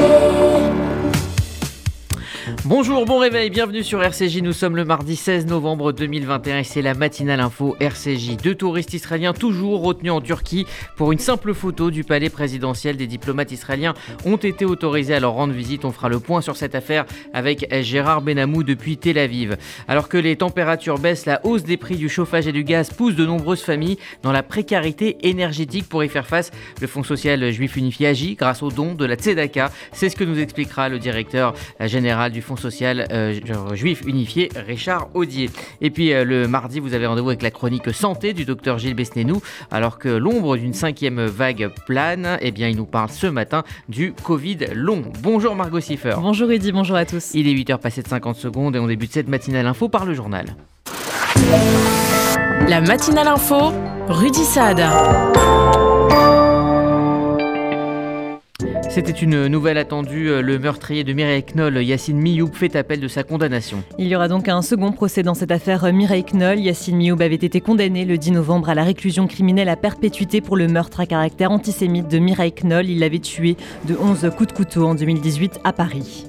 you. Bonjour, bon réveil, bienvenue sur RCJ. Nous sommes le mardi 16 novembre 2021 et c'est la matinale info RCJ. Deux touristes israéliens toujours retenus en Turquie pour une simple photo du palais présidentiel. Des diplomates israéliens ont été autorisés à leur rendre visite. On fera le point sur cette affaire avec Gérard Benamou depuis Tel Aviv. Alors que les températures baissent, la hausse des prix du chauffage et du gaz pousse de nombreuses familles dans la précarité énergétique. Pour y faire face, le Fonds social juif unifié agit grâce aux dons de la Tzedaka. C'est ce que nous expliquera le directeur général du Fonds social euh, juif unifié, Richard Audier. Et puis euh, le mardi, vous avez rendez-vous avec la chronique santé du docteur Gilles Besnénou, alors que l'ombre d'une cinquième vague plane, eh bien, il nous parle ce matin du Covid long. Bonjour Margot Siffer. Bonjour Eddy, bonjour à tous. Il est 8h passé de 50 secondes et on débute cette matinale info par le journal. La matinale info, Rudy Saad. C'était une nouvelle attendue. Le meurtrier de Mireille Knoll, Yacine Mioub, fait appel de sa condamnation. Il y aura donc un second procès dans cette affaire Mireille Knoll. Yacine Mioub avait été condamné le 10 novembre à la réclusion criminelle à perpétuité pour le meurtre à caractère antisémite de Mireille Knoll. Il l'avait tué de 11 coups de couteau en 2018 à Paris.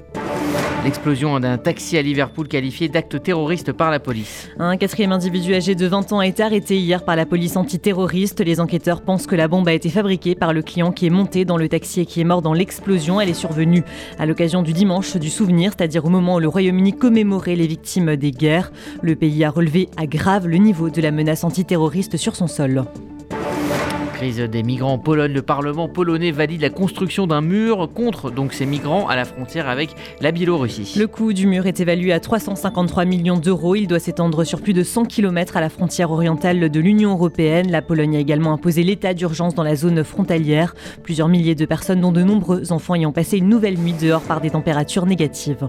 L'explosion d'un taxi à Liverpool qualifié d'acte terroriste par la police. Un quatrième individu âgé de 20 ans été arrêté hier par la police antiterroriste. Les enquêteurs pensent que la bombe a été fabriquée par le client qui est monté dans le taxi et qui est mort dans l'explosion. Elle est survenue à l'occasion du dimanche du souvenir, c'est-à-dire au moment où le Royaume-Uni commémorait les victimes des guerres. Le pays a relevé à grave le niveau de la menace antiterroriste sur son sol des migrants en le Parlement polonais valide la construction d'un mur contre donc ces migrants à la frontière avec la Biélorussie. Le coût du mur est évalué à 353 millions d'euros. Il doit s'étendre sur plus de 100 km à la frontière orientale de l'Union européenne. La Pologne a également imposé l'état d'urgence dans la zone frontalière. Plusieurs milliers de personnes, dont de nombreux enfants, ayant passé une nouvelle nuit dehors par des températures négatives.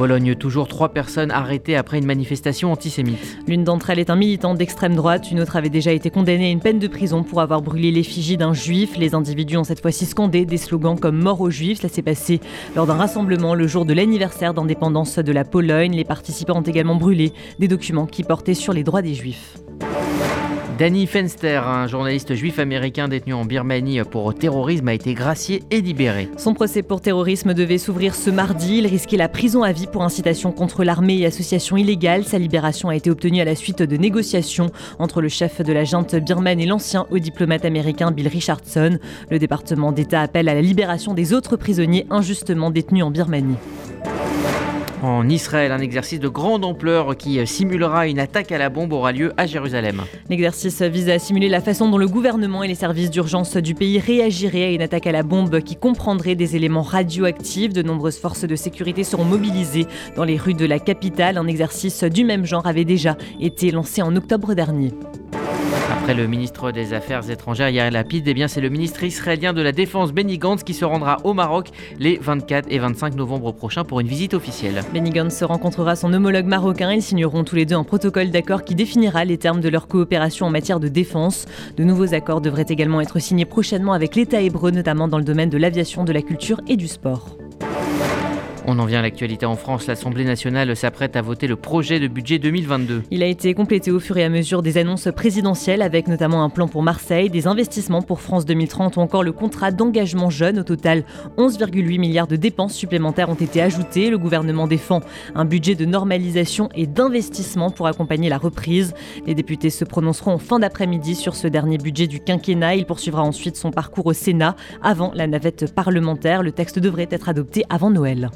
Pologne, toujours trois personnes arrêtées après une manifestation antisémite. L'une d'entre elles est un militant d'extrême droite, une autre avait déjà été condamnée à une peine de prison pour avoir brûlé l'effigie d'un juif. Les individus ont cette fois-ci scandé des slogans comme Mort aux juifs. Cela s'est passé lors d'un rassemblement le jour de l'anniversaire d'indépendance de la Pologne. Les participants ont également brûlé des documents qui portaient sur les droits des juifs. Danny Fenster, un journaliste juif américain détenu en Birmanie pour terrorisme, a été gracié et libéré. Son procès pour terrorisme devait s'ouvrir ce mardi. Il risquait la prison à vie pour incitation contre l'armée et association illégale. Sa libération a été obtenue à la suite de négociations entre le chef de la junte birmane et l'ancien haut diplomate américain Bill Richardson. Le département d'État appelle à la libération des autres prisonniers injustement détenus en Birmanie. En Israël, un exercice de grande ampleur qui simulera une attaque à la bombe aura lieu à Jérusalem. L'exercice vise à simuler la façon dont le gouvernement et les services d'urgence du pays réagiraient à une attaque à la bombe qui comprendrait des éléments radioactifs. De nombreuses forces de sécurité seront mobilisées dans les rues de la capitale. Un exercice du même genre avait déjà été lancé en octobre dernier. Après le ministre des Affaires étrangères Yair Lapid, eh bien c'est le ministre israélien de la Défense Benny Gantz qui se rendra au Maroc les 24 et 25 novembre prochains pour une visite officielle. Benny se rencontrera son homologue marocain. Ils signeront tous les deux un protocole d'accord qui définira les termes de leur coopération en matière de défense. De nouveaux accords devraient également être signés prochainement avec l'État hébreu, notamment dans le domaine de l'aviation, de la culture et du sport. On en vient à l'actualité en France. L'Assemblée nationale s'apprête à voter le projet de budget 2022. Il a été complété au fur et à mesure des annonces présidentielles, avec notamment un plan pour Marseille, des investissements pour France 2030 ou encore le contrat d'engagement jeune. Au total, 11,8 milliards de dépenses supplémentaires ont été ajoutées. Le gouvernement défend un budget de normalisation et d'investissement pour accompagner la reprise. Les députés se prononceront en fin d'après-midi sur ce dernier budget du quinquennat. Il poursuivra ensuite son parcours au Sénat avant la navette parlementaire. Le texte devrait être adopté avant Noël.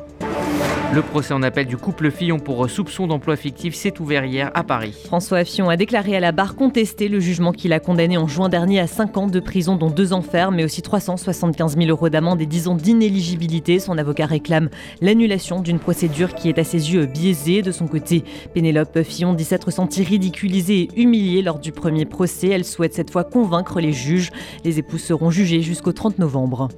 Le procès en appel du couple Fillon pour soupçon d'emploi fictif s'est ouvert hier à Paris. François Fillon a déclaré à la barre contester le jugement qu'il a condamné en juin dernier à 5 ans de prison, dont 2 ans mais aussi 375 000 euros d'amende et 10 ans d'inéligibilité. Son avocat réclame l'annulation d'une procédure qui est à ses yeux biaisée. De son côté, Pénélope Fillon dit s'être sentie ridiculisée et humiliée lors du premier procès. Elle souhaite cette fois convaincre les juges. Les époux seront jugés jusqu'au 30 novembre.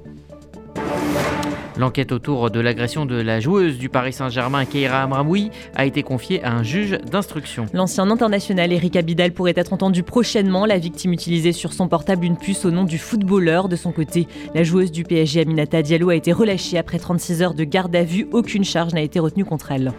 L'enquête autour de l'agression de la joueuse du Paris Saint-Germain, Keira Amraoui, a été confiée à un juge d'instruction. L'ancien international Eric Abidal pourrait être entendu prochainement. La victime utilisait sur son portable une puce au nom du footballeur. De son côté, la joueuse du PSG Aminata Diallo a été relâchée après 36 heures de garde à vue. Aucune charge n'a été retenue contre elle.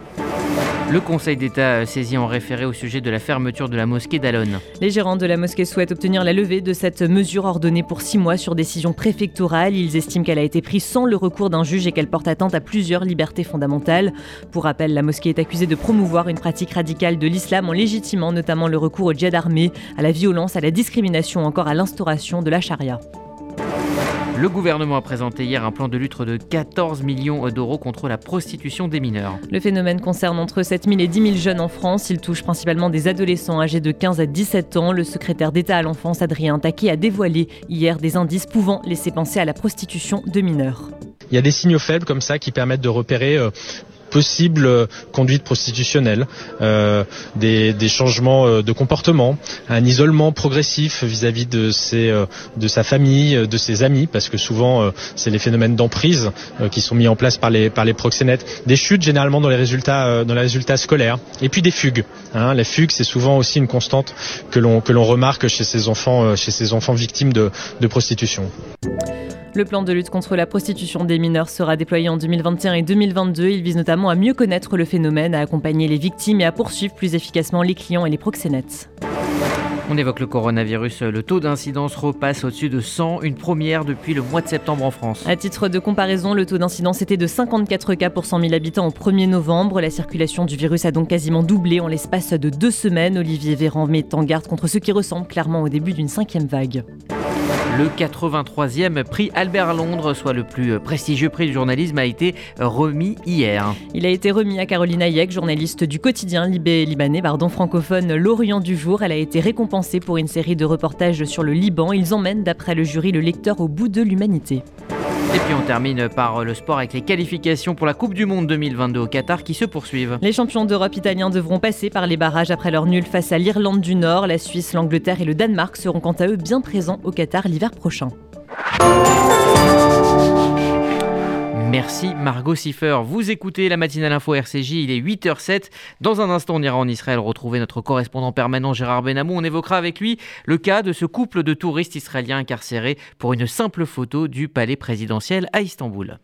Le Conseil d'État saisit en référé au sujet de la fermeture de la mosquée d'Alonne. Les gérants de la mosquée souhaitent obtenir la levée de cette mesure ordonnée pour six mois sur décision préfectorale. Ils estiment qu'elle a été prise sans le recours d'un juge et qu'elle porte atteinte à plusieurs libertés fondamentales. Pour rappel, la mosquée est accusée de promouvoir une pratique radicale de l'islam en légitimant notamment le recours au djihad armé, à la violence, à la discrimination, encore à l'instauration de la charia. Le gouvernement a présenté hier un plan de lutte de 14 millions d'euros contre la prostitution des mineurs. Le phénomène concerne entre 7 000 et 10 000 jeunes en France. Il touche principalement des adolescents âgés de 15 à 17 ans. Le secrétaire d'État à l'enfance, Adrien Taquet, a dévoilé hier des indices pouvant laisser penser à la prostitution de mineurs. Il y a des signaux faibles comme ça qui permettent de repérer euh, possible euh, conduite prostitutionnelle, euh, des, des, changements euh, de comportement, un isolement progressif vis-à-vis de, de sa famille, de ses amis, parce que souvent c'est les phénomènes d'emprise qui sont mis en place par les, par les proxénètes, des chutes généralement dans les résultats, dans les résultats scolaires, et puis des fugues. Hein. La fugue, c'est souvent aussi une constante que l'on que l'on remarque chez ces enfants, enfants victimes de, de prostitution. Le plan de lutte contre la prostitution des mineurs sera déployé en 2021 et 2022. Il vise notamment à mieux connaître le phénomène, à accompagner les victimes et à poursuivre plus efficacement les clients et les proxénètes. On évoque le coronavirus. Le taux d'incidence repasse au-dessus de 100, une première depuis le mois de septembre en France. À titre de comparaison, le taux d'incidence était de 54 cas pour 100 000 habitants au 1er novembre. La circulation du virus a donc quasiment doublé en l'espace de deux semaines. Olivier Véran met en garde contre ce qui ressemble clairement au début d'une cinquième vague. Le 83e prix Albert Londres, soit le plus prestigieux prix du journalisme, a été remis hier. Il a été remis à Caroline Hayek, journaliste du quotidien libé libanais pardon, francophone L'Orient du jour. Elle a été récompensée pour une série de reportages sur le Liban. Ils emmènent, d'après le jury, le lecteur au bout de l'humanité. Et puis on termine par le sport avec les qualifications pour la Coupe du Monde 2022 au Qatar qui se poursuivent. Les champions d'Europe italiens devront passer par les barrages après leur nul face à l'Irlande du Nord. La Suisse, l'Angleterre et le Danemark seront quant à eux bien présents au Qatar l'hiver prochain. Merci Margot Siffer. Vous écoutez la matinale info RCJ, il est 8h07. Dans un instant, on ira en Israël retrouver notre correspondant permanent Gérard Benamou. On évoquera avec lui le cas de ce couple de touristes israéliens incarcérés pour une simple photo du palais présidentiel à Istanbul.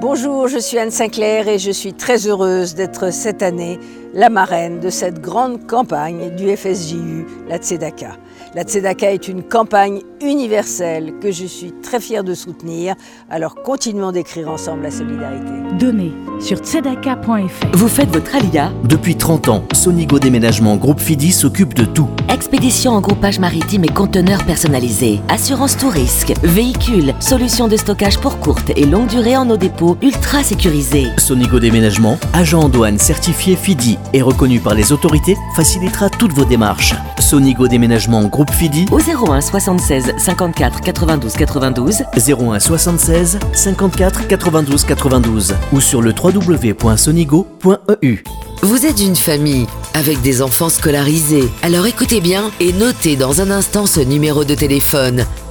Bonjour, je suis Anne Sinclair et je suis très heureuse d'être cette année la marraine de cette grande campagne du FSJU, la Tzedaka. La Tzedaka est une campagne universelle que je suis très fière de soutenir, alors continuons d'écrire ensemble la solidarité. Donnez sur tzedaka.fr. Vous faites votre alia Depuis 30 ans, Sonigo Déménagement Groupe Fidi s'occupe de tout. Expédition en groupage maritime et conteneurs personnalisés, assurance tout risque, véhicules, solutions de stockage pour courte et longue durée en nos dépôts ultra sécurisés. Sonigo Déménagement, agent en douane certifié Fidi et reconnu par les autorités, facilitera toutes vos démarches. Sonigo Déménagement Groupe Fidi au 01 76 54 92 92 01 76 54 92 92 ou sur le www.sonigo.eu. Vous êtes une famille avec des enfants scolarisés. Alors écoutez bien et notez dans un instant ce numéro de téléphone.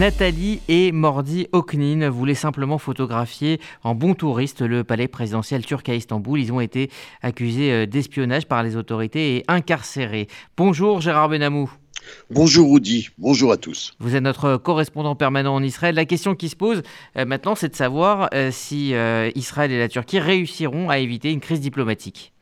Nathalie et Mordi Oknin voulaient simplement photographier en bon touriste le palais présidentiel turc à Istanbul. Ils ont été accusés euh, d'espionnage par les autorités et incarcérés. Bonjour Gérard Benamou. Bonjour Rudy, bonjour à tous. Vous êtes notre correspondant permanent en Israël. La question qui se pose euh, maintenant, c'est de savoir euh, si Israël et la Turquie réussiront à éviter une crise diplomatique.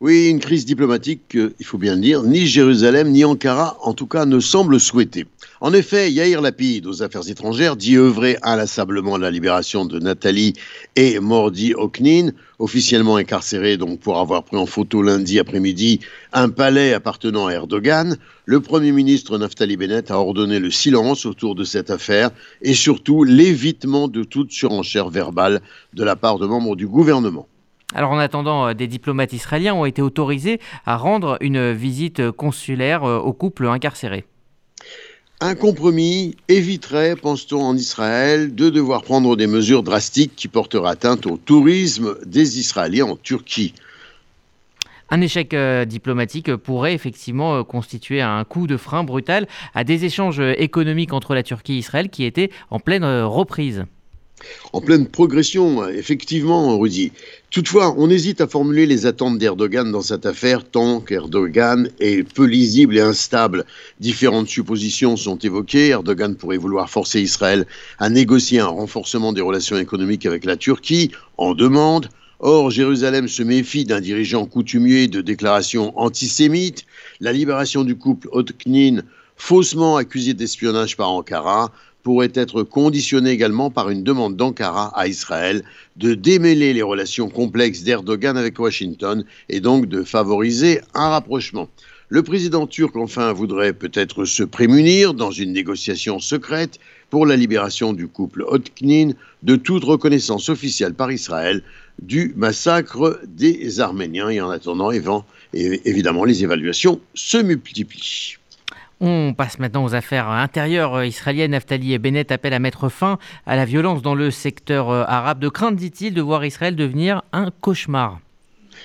Oui, une crise diplomatique, il faut bien le dire, ni Jérusalem ni Ankara, en tout cas, ne semblent souhaiter. En effet, Yair Lapid, aux affaires étrangères, dit œuvrer inlassablement à la libération de Nathalie et Mordi Oknin, officiellement incarcérés donc pour avoir pris en photo lundi après-midi un palais appartenant à Erdogan. Le Premier ministre Naftali Bennett a ordonné le silence autour de cette affaire et surtout l'évitement de toute surenchère verbale de la part de membres du gouvernement. Alors en attendant, euh, des diplomates israéliens ont été autorisés à rendre une visite consulaire euh, au couple incarcéré. Un compromis éviterait, pense-t-on en Israël, de devoir prendre des mesures drastiques qui porteraient atteinte au tourisme des Israéliens en Turquie. Un échec euh, diplomatique pourrait effectivement constituer un coup de frein brutal à des échanges économiques entre la Turquie et Israël qui étaient en pleine reprise. En pleine progression, effectivement, Rudy. Toutefois, on hésite à formuler les attentes d'Erdogan dans cette affaire tant qu'Erdogan est peu lisible et instable. Différentes suppositions sont évoquées. Erdogan pourrait vouloir forcer Israël à négocier un renforcement des relations économiques avec la Turquie en demande. Or, Jérusalem se méfie d'un dirigeant coutumier de déclarations antisémites. La libération du couple Otknin, faussement accusé d'espionnage par Ankara, pourrait être conditionnée également par une demande d'Ankara à Israël de démêler les relations complexes d'Erdogan avec Washington et donc de favoriser un rapprochement. Le président turc, enfin, voudrait peut-être se prémunir dans une négociation secrète pour la libération du couple Otknin de toute reconnaissance officielle par Israël du massacre des Arméniens. Et en attendant, évidemment, les évaluations se multiplient. On passe maintenant aux affaires intérieures israéliennes. Naftali et Bennett appellent à mettre fin à la violence dans le secteur euh, arabe. De crainte, dit-il, de voir Israël devenir un cauchemar.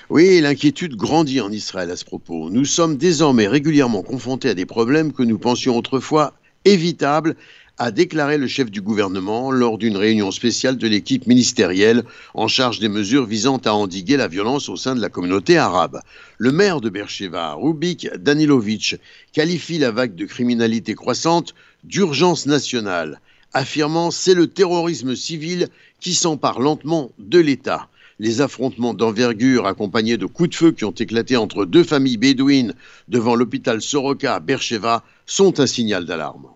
Oui, l'inquiétude grandit en Israël à ce propos. Nous sommes désormais régulièrement confrontés à des problèmes que nous pensions autrefois évitables a déclaré le chef du gouvernement lors d'une réunion spéciale de l'équipe ministérielle en charge des mesures visant à endiguer la violence au sein de la communauté arabe. Le maire de Beersheba, Rubik Danilovic, qualifie la vague de criminalité croissante d'urgence nationale, affirmant c'est le terrorisme civil qui s'empare lentement de l'État. Les affrontements d'envergure accompagnés de coups de feu qui ont éclaté entre deux familles bédouines devant l'hôpital Soroka à Beersheba sont un signal d'alarme.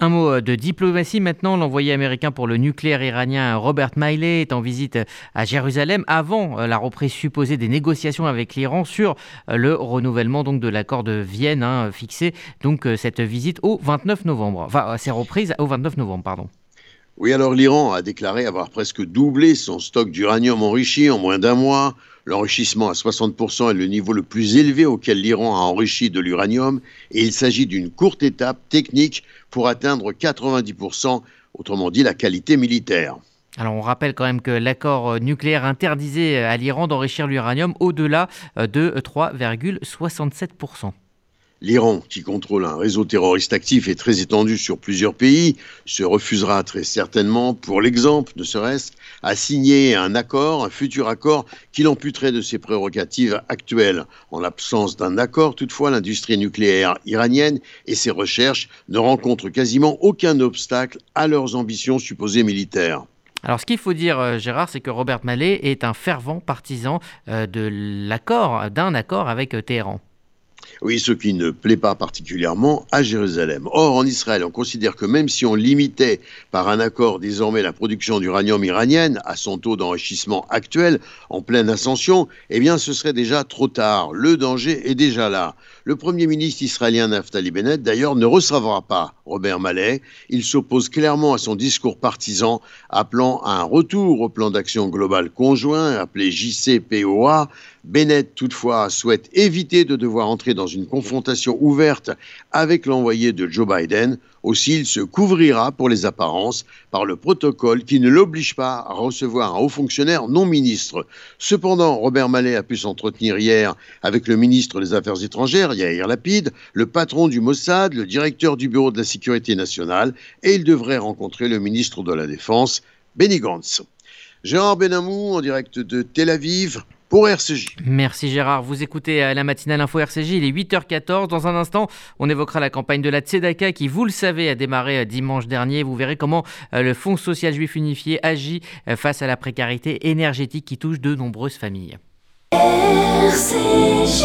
Un mot euh, de diplomatie maintenant. L'envoyé américain pour le nucléaire iranien Robert Miley est en visite à Jérusalem avant euh, la reprise supposée des négociations avec l'Iran sur euh, le renouvellement donc de l'accord de Vienne hein, fixé donc cette visite au 29 novembre. Enfin, c'est reprise au 29 novembre, pardon. Oui, alors l'Iran a déclaré avoir presque doublé son stock d'uranium enrichi en moins d'un mois. L'enrichissement à 60% est le niveau le plus élevé auquel l'Iran a enrichi de l'uranium et il s'agit d'une courte étape technique pour atteindre 90%, autrement dit la qualité militaire. Alors on rappelle quand même que l'accord nucléaire interdisait à l'Iran d'enrichir l'uranium au-delà de 3,67%. L'Iran, qui contrôle un réseau terroriste actif et très étendu sur plusieurs pays, se refusera très certainement, pour l'exemple ne serait-ce, à signer un accord, un futur accord, qui l'amputerait de ses prérogatives actuelles. En l'absence d'un accord, toutefois, l'industrie nucléaire iranienne et ses recherches ne rencontrent quasiment aucun obstacle à leurs ambitions supposées militaires. Alors ce qu'il faut dire, euh, Gérard, c'est que Robert Mallet est un fervent partisan euh, de d'un accord avec euh, Téhéran. Oui, ce qui ne plaît pas particulièrement à Jérusalem. Or, en Israël, on considère que même si on limitait par un accord désormais la production d'uranium iranienne à son taux d'enrichissement actuel, en pleine ascension, eh bien ce serait déjà trop tard. Le danger est déjà là. Le Premier ministre israélien Naftali Bennett, d'ailleurs, ne recevra pas Robert Mallet. Il s'oppose clairement à son discours partisan, appelant à un retour au plan d'action global conjoint, appelé JCPOA. Bennett, toutefois, souhaite éviter de devoir entrer dans une confrontation ouverte avec l'envoyé de Joe Biden. Aussi, il se couvrira pour les apparences par le protocole qui ne l'oblige pas à recevoir un haut fonctionnaire non ministre. Cependant, Robert Mallet a pu s'entretenir hier avec le ministre des Affaires étrangères, Yair Lapide, le patron du Mossad, le directeur du Bureau de la sécurité nationale, et il devrait rencontrer le ministre de la Défense, Benny Gantz. Gérard Benamou en direct de Tel Aviv pour RCJ. Merci Gérard. Vous écoutez euh, la matinale info RCJ, il est 8h14. Dans un instant, on évoquera la campagne de la Tzedaka qui, vous le savez, a démarré euh, dimanche dernier. Vous verrez comment euh, le Fonds social juif unifié agit face à la précarité énergétique qui touche de nombreuses familles. RCJ.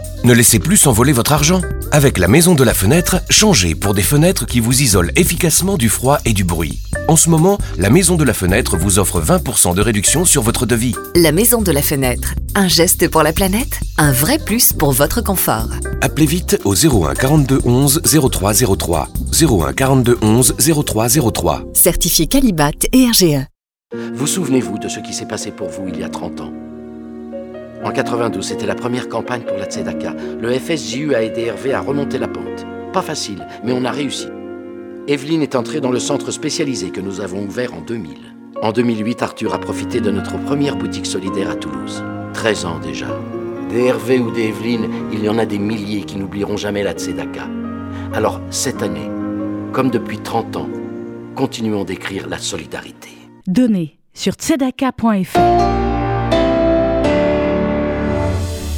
Ne laissez plus s'envoler votre argent. Avec la maison de la fenêtre, changez pour des fenêtres qui vous isolent efficacement du froid et du bruit. En ce moment, la maison de la fenêtre vous offre 20% de réduction sur votre devis. La maison de la fenêtre, un geste pour la planète, un vrai plus pour votre confort. Appelez vite au 01 42 11 03 03. 01 42 11 03 03. Certifié Calibat et RGE. Vous souvenez-vous de ce qui s'est passé pour vous il y a 30 ans? En 92, c'était la première campagne pour la Tzedaka. Le FSJU a aidé Hervé à remonter la pente. Pas facile, mais on a réussi. Evelyne est entrée dans le centre spécialisé que nous avons ouvert en 2000. En 2008, Arthur a profité de notre première boutique solidaire à Toulouse. 13 ans déjà. Des Hervé ou des Evelyne, il y en a des milliers qui n'oublieront jamais la Tzedaka. Alors, cette année, comme depuis 30 ans, continuons d'écrire la solidarité. Donnez sur tzedaka.fr.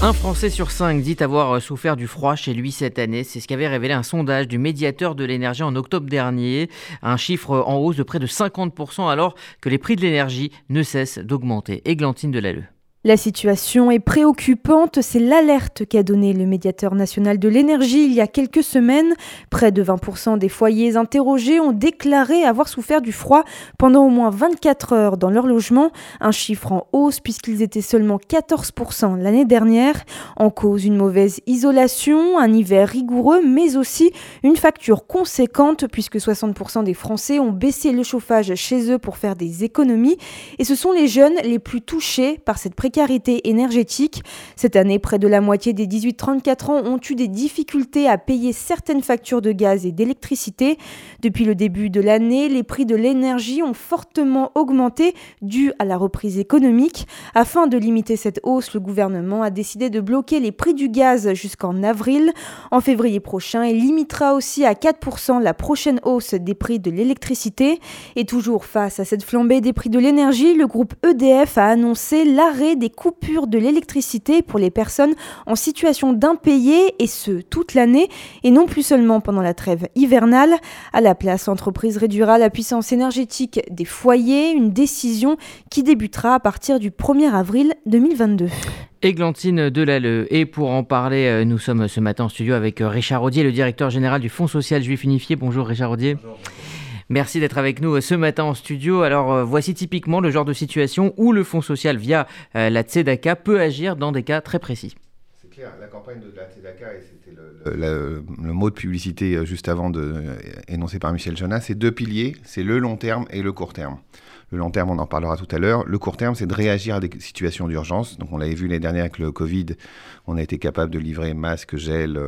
Un Français sur cinq dit avoir souffert du froid chez lui cette année. C'est ce qu'avait révélé un sondage du médiateur de l'énergie en octobre dernier. Un chiffre en hausse de près de 50% alors que les prix de l'énergie ne cessent d'augmenter. Églantine Delalleux. La situation est préoccupante, c'est l'alerte qu'a donné le médiateur national de l'énergie il y a quelques semaines. Près de 20% des foyers interrogés ont déclaré avoir souffert du froid pendant au moins 24 heures dans leur logement, un chiffre en hausse puisqu'ils étaient seulement 14% l'année dernière. En cause une mauvaise isolation, un hiver rigoureux, mais aussi une facture conséquente puisque 60% des Français ont baissé le chauffage chez eux pour faire des économies et ce sont les jeunes les plus touchés par cette précarité précarité énergétique. Cette année, près de la moitié des 18-34 ans ont eu des difficultés à payer certaines factures de gaz et d'électricité. Depuis le début de l'année, les prix de l'énergie ont fortement augmenté dû à la reprise économique. Afin de limiter cette hausse, le gouvernement a décidé de bloquer les prix du gaz jusqu'en avril. En février prochain, il limitera aussi à 4% la prochaine hausse des prix de l'électricité. Et toujours face à cette flambée des prix de l'énergie, le groupe EDF a annoncé l'arrêt des coupures de l'électricité pour les personnes en situation d'impayé et ce toute l'année et non plus seulement pendant la trêve hivernale. À la place, l'entreprise réduira la puissance énergétique des foyers, une décision qui débutera à partir du 1er avril 2022. Églantine Delalleux. Et pour en parler, euh, nous sommes ce matin en studio avec euh, Richard Audier, le directeur général du Fonds social juif unifié. Bonjour Richard Audier. Bonjour. Merci d'être avec nous euh, ce matin en studio. Alors euh, voici typiquement le genre de situation où le Fonds social via euh, la Tzedaka peut agir dans des cas très précis. C'est clair, la campagne de la Tzedaka, et c'était le, mot de publicité juste avant de, énoncé par Michel Jonas, c'est deux piliers, c'est le long terme et le court terme. Le long terme, on en parlera tout à l'heure. Le court terme, c'est de réagir à des situations d'urgence. Donc, on l'avait vu l'année dernière avec le Covid. On a été capable de livrer masques, gel,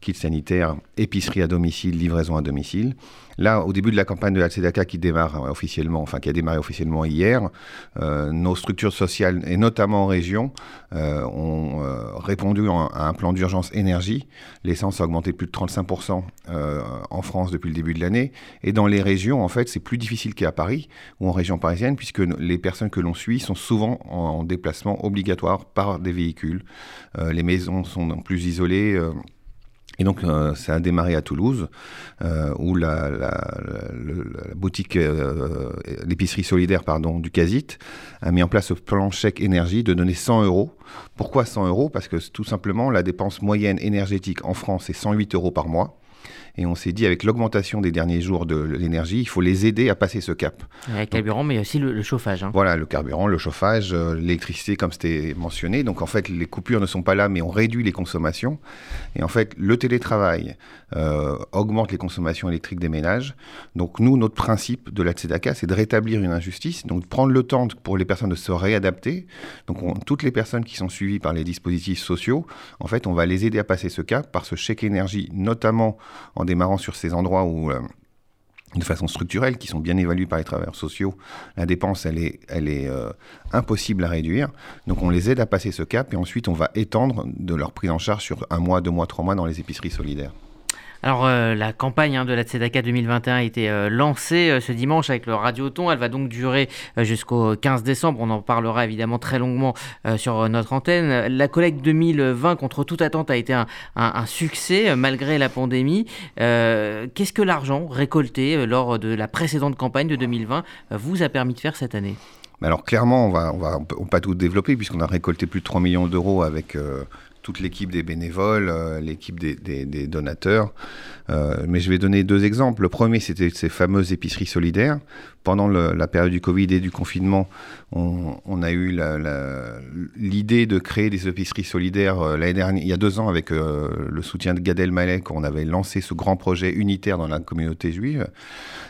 kits sanitaires, épicerie à domicile, livraison à domicile. Là, au début de la campagne de la Tzedaka qui démarre euh, officiellement, enfin qui a démarré officiellement hier, euh, nos structures sociales, et notamment en région, euh, ont répondu à un plan d'urgence énergie. L'essence a augmenté de plus de 35% en France depuis le début de l'année. Et dans les régions, en fait, c'est plus difficile qu'à Paris ou en région puisque les personnes que l'on suit sont souvent en, déplacement obligatoire par des véhicules. les maisons sont plus isolées. Et donc, euh, ça a démarré à Toulouse, euh, où la, boutique, euh, l'épicerie solidaire du Casit a mis en place ce plan chèque énergie de donner 100 euros. Pourquoi 100 euros? Parce que tout simplement, la dépense moyenne énergétique en France est 108 euros par mois. Et on s'est dit, avec l'augmentation des derniers jours de l'énergie, il faut les aider à passer ce cap. Le carburant, mais aussi le, chauffage. Hein. Voilà, le carburant, le chauffage, euh, l'électricité, comme c'était mentionné. Donc en fait, les coupures ne sont pas là, mais on réduit les consommations. Et en fait, le télétravail euh, augmente les consommations électriques des ménages. Donc nous, notre principe de la Tzedaka, c'est de rétablir une injustice, donc de prendre le temps pour les personnes de se réadapter. Donc toutes les personnes qui sont suivies par les dispositifs sociaux, en fait, on va les aider à passer ce cap par ce chèque énergie, notamment en démarrant sur ces endroits où euh, de façon structurelle, qui sont bien évalués par les travailleurs sociaux, la dépense, elle est, euh, impossible à réduire. Donc on les aide à passer ce cap et ensuite on va étendre de leur prise en charge sur un mois, deux mois, trois mois dans les épiceries solidaires. Alors euh, la campagne hein, de la Tzedaka 2021 a été euh, lancée euh, ce dimanche avec le Radioton. Elle va donc durer jusqu'au 15 décembre. On en parlera évidemment très longuement sur notre antenne. La collecte 2020 contre toute attente a été un, succès malgré la pandémie. Qu'est-ce que l'argent récolté lors de la précédente campagne de 2020 vous a permis de faire cette année? Alors clairement, on va, va, on pas tout développer puisqu'on a récolté plus de 3 millions d'euros avec toute l'équipe des bénévoles, euh, l'équipe des, donateurs. Euh, mais je vais donner deux exemples. Le premier, c'était ces fameuses épiceries solidaires. Pendant la période du Covid et du confinement, on, a eu l'idée de créer des épiceries solidaires l'année dernière, il y a deux ans, avec le soutien de Gad Elmaleh, qu'on avait lancé ce grand projet unitaire dans la communauté juive.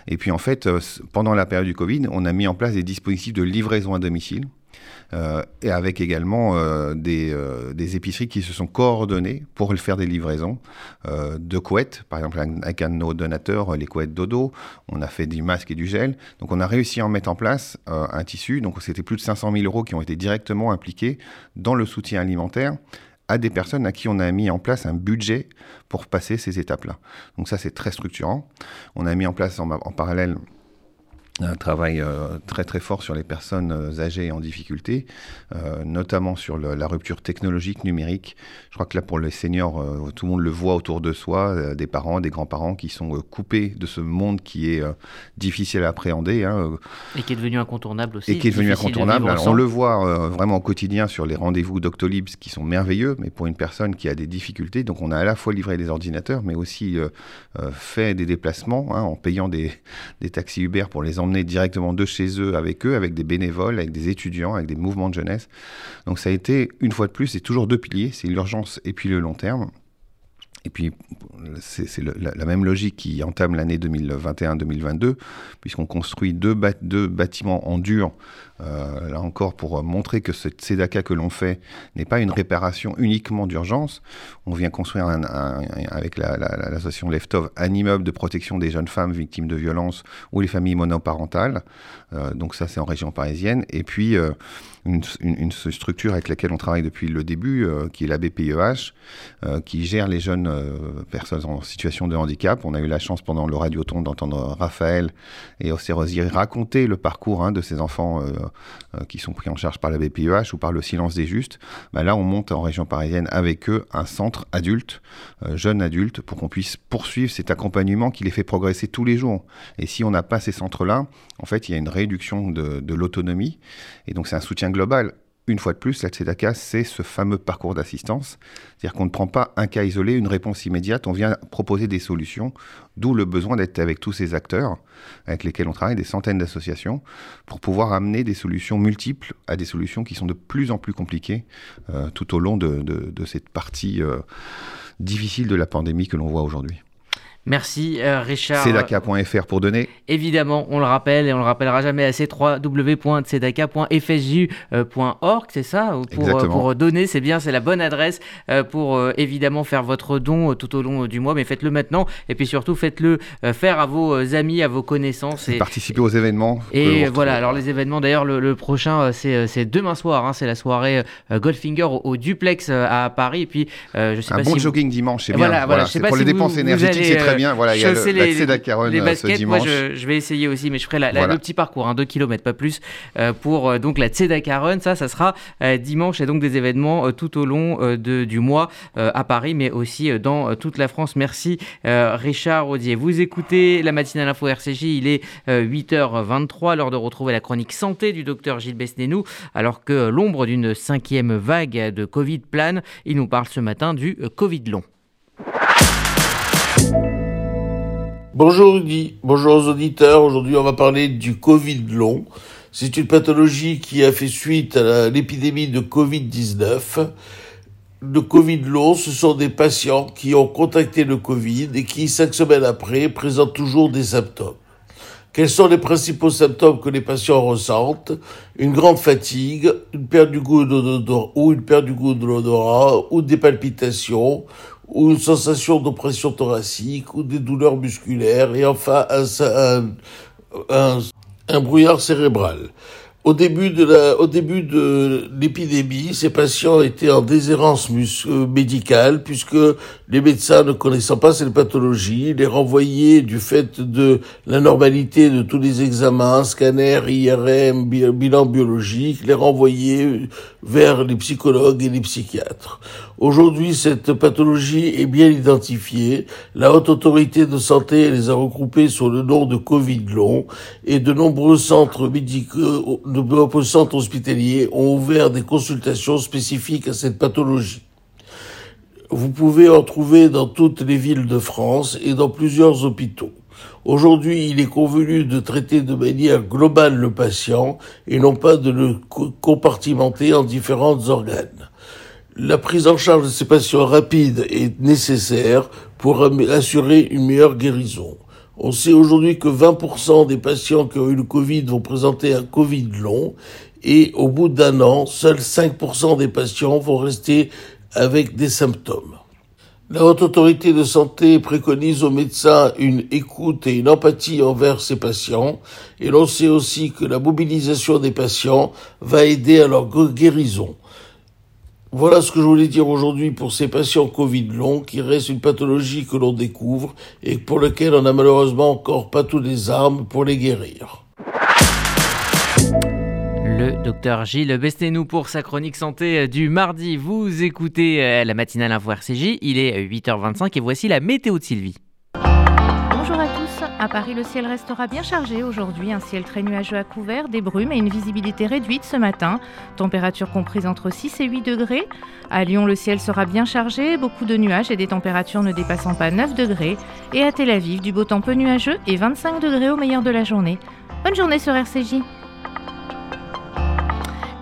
Et puis en fait, pendant la période du Covid, on a mis en place des dispositifs de livraison à domicile. Euh, et avec également euh, des, euh, des, épiceries qui se sont coordonnées pour faire des livraisons de couettes, par exemple avec un de nos donateurs, les couettes dodo, on a fait du masque et du gel, donc on a réussi à en mettre en place un tissu, donc c'était plus de 500 000 euros qui ont été directement impliqués dans le soutien alimentaire à des personnes à qui on a mis en place un budget pour passer ces étapes-là. Donc ça, c'est très structurant. On a mis en place en parallèle un travail euh, très très fort sur les personnes euh, âgées et en difficulté, euh, notamment sur la rupture technologique numérique. Je crois que là pour les seniors, tout le monde le voit autour de soi, des parents, des grands-parents qui sont coupés de ce monde qui est difficile à appréhender. Hein, et qui est devenu incontournable aussi. Et qui est devenu incontournable. on le voit vraiment au quotidien sur les rendez-vous Doctolib qui sont merveilleux, mais pour une personne qui a des difficultés, donc on a à la fois livré des ordinateurs, mais aussi fait des déplacements hein, en payant des, des taxis Uber pour les directement de chez eux avec eux, avec des bénévoles, avec des étudiants, avec des mouvements de jeunesse. Donc ça a été, une fois de plus, c'est toujours deux piliers, c'est l'urgence et puis le long terme. Et puis, c'est la, même logique qui entame l'année 2021-2022, puisqu'on construit deux, bâtiments en dur, euh, là encore pour montrer que ce tzedaka que l'on fait n'est pas une réparation uniquement d'urgence. On vient construire avec l'association Leftov un immeuble de protection des jeunes femmes victimes de violences ou les familles monoparentales. Euh, donc ça, c'est en région parisienne. Et puis, euh, une, structure avec laquelle on travaille depuis le début, euh, qui est la BPEH, euh, qui gère les jeunes euh, personnes en situation de handicap. On a eu la chance pendant le radioton d'entendre Raphaël et Océrosier raconter le parcours hein, de ces enfants qui sont pris en charge par la BPEH ou par le Silence des Justes. Bah là, on monte en région parisienne avec eux un centre adulte, jeunes adultes, pour qu'on puisse poursuivre cet accompagnement qui les fait progresser tous les jours. Et si on n'a pas ces centres-là, en fait, il y a une réduction de, de l'autonomie. Et donc, c'est un soutien global. Une fois de plus, la Tzedaka, c'est ce fameux parcours d'assistance. C'est-à-dire qu'on ne prend pas un cas isolé, une réponse immédiate, on vient proposer des solutions, d'où le besoin d'être avec tous ces acteurs avec lesquels on travaille, des centaines d'associations, pour pouvoir amener des solutions multiples à des solutions qui sont de plus en plus compliquées euh, tout au long de, cette partie euh, difficile de la pandémie que l'on voit aujourd'hui. Merci euh, Richard. Cedaka.fr pour donner. Évidemment, on le rappelle et on le rappellera jamais assez www.cedaka.fsju.org, c'est ça pour, euh, pour donner, c'est bien, c'est la bonne adresse euh, pour évidemment faire votre don tout au long du mois, mais faites-le maintenant et puis surtout faites-le faire à vos amis, à vos connaissances. Et participer aux événements. Et voilà, alors les événements d'ailleurs, le, prochain c'est demain soir, hein, c'est la soirée Goldfinger au, Duplex à Paris et puis je sais Un bon jogging dimanche, c'est bien. Voilà, voilà, pour les dépenses énergétiques, c'est très bien. Voilà, il y a baskets, moi je, je, vais essayer aussi, mais je ferai la, la, le petit parcours, hein, 2 km, pas plus, euh, pour euh, donc la Tzedaka Run. Ça, ça sera euh, dimanche et donc des événements tout au long de, du mois à Paris, mais aussi dans toute la France. Merci Richard Audier. Vous écoutez la matinale info RCJ, il est 8h23, l'heure de retrouver la chronique santé du docteur Gilles Besnénou, alors que l'ombre d'une cinquième vague de Covid plane. Il nous parle ce matin du Covid long. Bonjour Rudy, bonjour aux auditeurs. Aujourd'hui, on va parler du Covid long. C'est une pathologie qui a fait suite à l'épidémie de Covid-19. Le Covid long, ce sont des patients qui ont contacté le Covid et qui, cinq semaines après, présentent toujours des symptômes. Quels sont les principaux symptômes que les patients ressentent? Une grande fatigue, une perte du goût de ou une perte du goût de l'odorat, ou des palpitations, ou une sensation d'oppression thoracique, ou des douleurs musculaires, et enfin un, un, un, brouillard cérébral. Au début de la, au début de l'épidémie, ces patients étaient en déshérence euh, médicale puisque les médecins ne connaissant pas cette pathologie les renvoyaient du fait de la normalité de tous les examens, scanner, IRM, bilan biologique, les renvoyaient vers les psychologues et les psychiatres. Aujourd'hui, cette pathologie est bien identifiée. La Haute Autorité de Santé les a regroupés sur le nom de Covid long et de nombreux centres médicaux, de nombreux centres hospitaliers ont ouvert des consultations spécifiques à cette pathologie. Vous pouvez en trouver dans toutes les villes de France et dans plusieurs hôpitaux. Aujourd'hui, il est convenu de traiter de manière globale le patient et non pas de le compartimenter en différents organes. La prise en charge de ces patients rapides est nécessaire pour assurer une meilleure guérison. On sait aujourd'hui que 20% des patients qui ont eu le Covid vont présenter un Covid long et au bout d'un an, seuls 5% des patients vont rester avec des symptômes. La Haute Autorité de Santé préconise aux médecins une écoute et une empathie envers ces patients et l'on sait aussi que la mobilisation des patients va aider à leur guérison. Voilà ce que je voulais dire aujourd'hui pour ces patients Covid longs qui restent une pathologie que l'on découvre et pour lequel on n'a malheureusement encore pas toutes les armes pour les guérir. Le docteur Gilles Bestenou pour sa chronique santé du mardi. Vous écoutez euh, la matinale Info RCJ, il est 8h25 euh, et voici la météo de Sylvie. À Paris, le ciel restera bien chargé aujourd'hui. Un ciel très nuageux à couvert, des brumes et une visibilité réduite ce matin. Température comprise entre 6 et 8 degrés. À Lyon, le ciel sera bien chargé, beaucoup de nuages et des températures ne dépassant pas 9 degrés. Et à Tel Aviv, du beau temps peu nuageux et 25 degrés au meilleur de la journée. Bonne journée sur RCJ.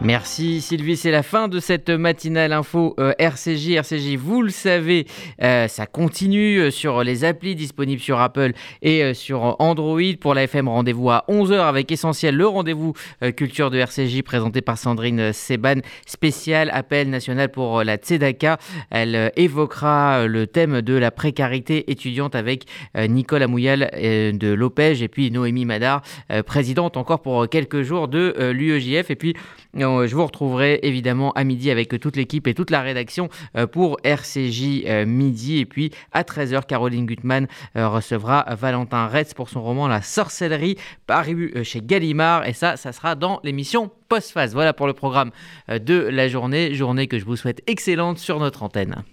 Merci Sylvie, c'est la fin de cette matinale info euh, RCJ. RCJ, vous le savez, euh, ça continue euh, sur les applis disponibles sur Apple et sur Android. Pour la FM, rendez-vous à 11h avec Essentiel, le rendez-vous culture de RCJ présenté par Sandrine Seban, spécial appel national pour la Tzedaka. Elle évoquera le thème de la précarité étudiante avec Nicole Amouyal de l'OPEJ et puis Noémie Madar, présidente encore pour quelques jours de l'UEJF. Et puis, je vous retrouverai évidemment à midi avec toute l'équipe et toute la rédaction euh, pour RCJ euh, midi. Et puis à 13h, Caroline Gutmann recevra Valentin Retz pour son roman La sorcellerie, paru chez Gallimard. Et ça, ça sera dans l'émission Post-Phase. Voilà pour le programme de la journée. Journée que je vous souhaite excellente sur notre antenne.